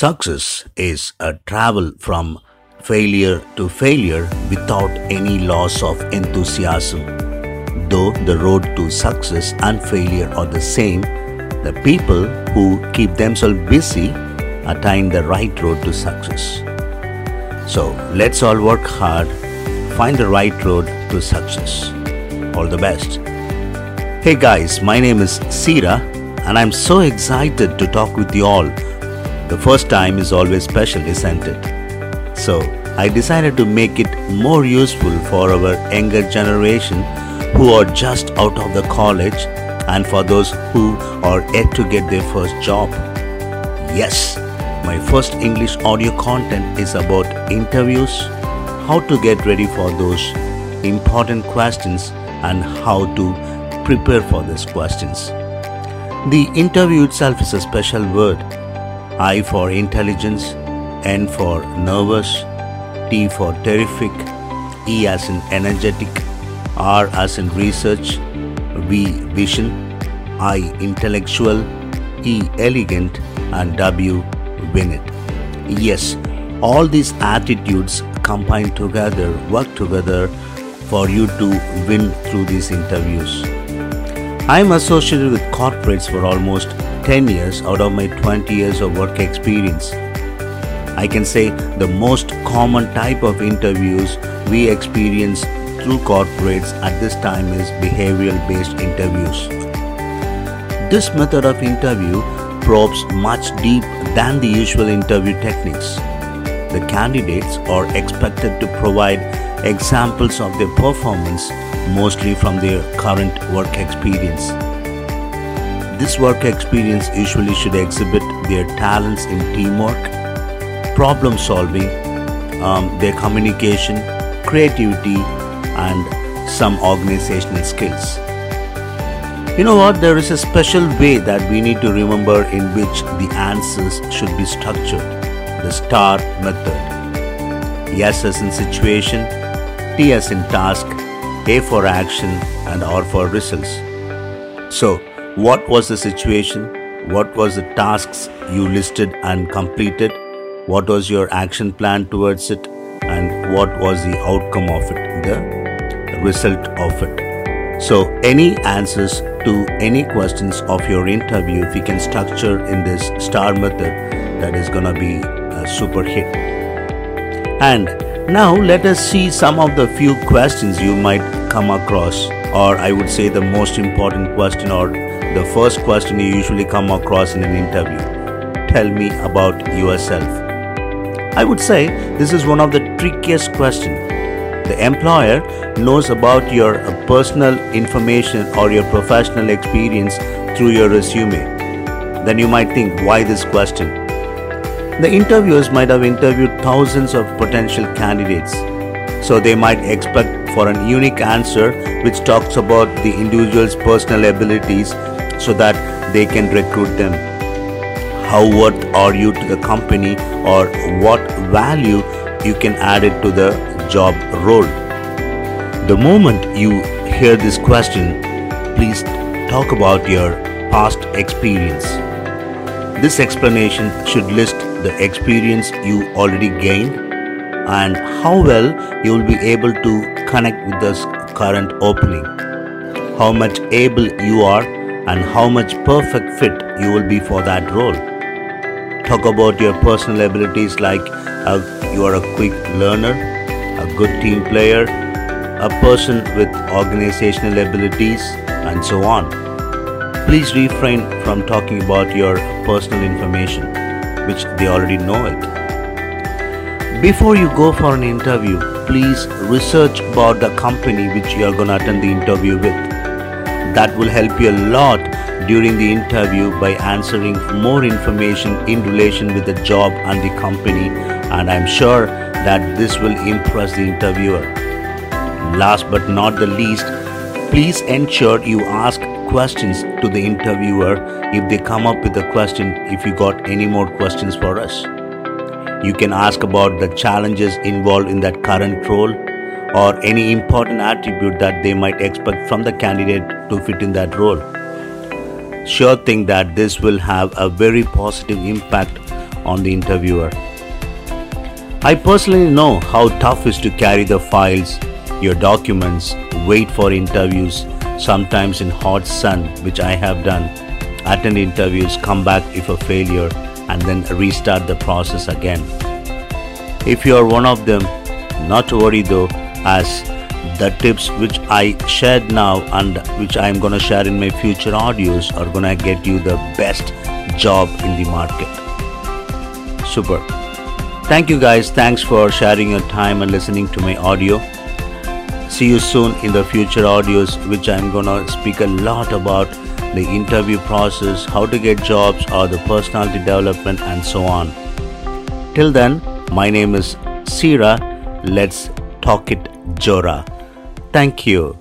Success is a travel from failure to failure without any loss of enthusiasm. Though the road to success and failure are the same, the people who keep themselves busy attain the right road to success. So let's all work hard, find the right road to success. All the best. Hey guys, my name is Sira and I'm so excited to talk with you all. The first time is always special, isn't it? So I decided to make it more useful for our younger generation who are just out of the college and for those who are yet to get their first job. Yes, my first English audio content is about interviews, how to get ready for those important questions, and how to prepare for these questions. The interview itself is a special word. I for intelligence, N for nervous, T for terrific, E as in energetic, R as in research, V vision, I intellectual, E elegant, and W win it. Yes, all these attitudes combined together, work together for you to win through these interviews. I am associated with corporates for almost 10 years out of my 20 years of work experience. I can say the most common type of interviews we experience through corporates at this time is behavioral based interviews. This method of interview probes much deep than the usual interview techniques. The candidates are expected to provide examples of their performance mostly from their current work experience. This work experience usually should exhibit their talents in teamwork, problem solving, um, their communication, creativity, and some organizational skills. You know what? There is a special way that we need to remember in which the answers should be structured the STAR method. S as in situation, T as in task, A for action, and R for results. So, what was the situation? What was the tasks you listed and completed? What was your action plan towards it? And what was the outcome of it? The result of it. So, any answers to any questions of your interview, if you can structure in this STAR method, that is gonna be a super hit. And now let us see some of the few questions you might come across, or I would say the most important question, or the first question you usually come across in an interview. Tell me about yourself. I would say this is one of the trickiest questions the employer knows about your personal information or your professional experience through your resume, then you might think, why this question? The interviewers might have interviewed thousands of potential candidates, so they might expect for an unique answer which talks about the individual's personal abilities so that they can recruit them. How worth are you to the company or what value you can add it to the job role. The moment you hear this question, please talk about your past experience. This explanation should list the experience you already gained and how well you will be able to connect with this current opening, how much able you are, and how much perfect fit you will be for that role. Talk about your personal abilities like uh, you are a quick learner, a good team player, a person with organizational abilities, and so on. Please refrain from talking about your personal information, which they already know it. Before you go for an interview, please research about the company which you are going to attend the interview with. That will help you a lot during the interview by answering more information in relation with the job and the company and I'm sure that this will impress the interviewer. Last but not the least, please ensure you ask questions to the interviewer if they come up with a question if you got any more questions for us. You can ask about the challenges involved in that current role or any important attribute that they might expect from the candidate to fit in that role. Sure thing that this will have a very positive impact on the interviewer. I personally know how tough it is to carry the files, your documents, wait for interviews, sometimes in hot sun, which I have done, attend interviews, come back if a failure, and then restart the process again. If you are one of them, not to worry though, as the tips which I shared now and which I am going to share in my future audios are going to get you the best job in the market. Super. Thank you guys. Thanks for sharing your time and listening to my audio. See you soon in the future audios, which I'm gonna speak a lot about the interview process, how to get jobs, or the personality development, and so on. Till then, my name is Sira. Let's talk it, Jora. Thank you.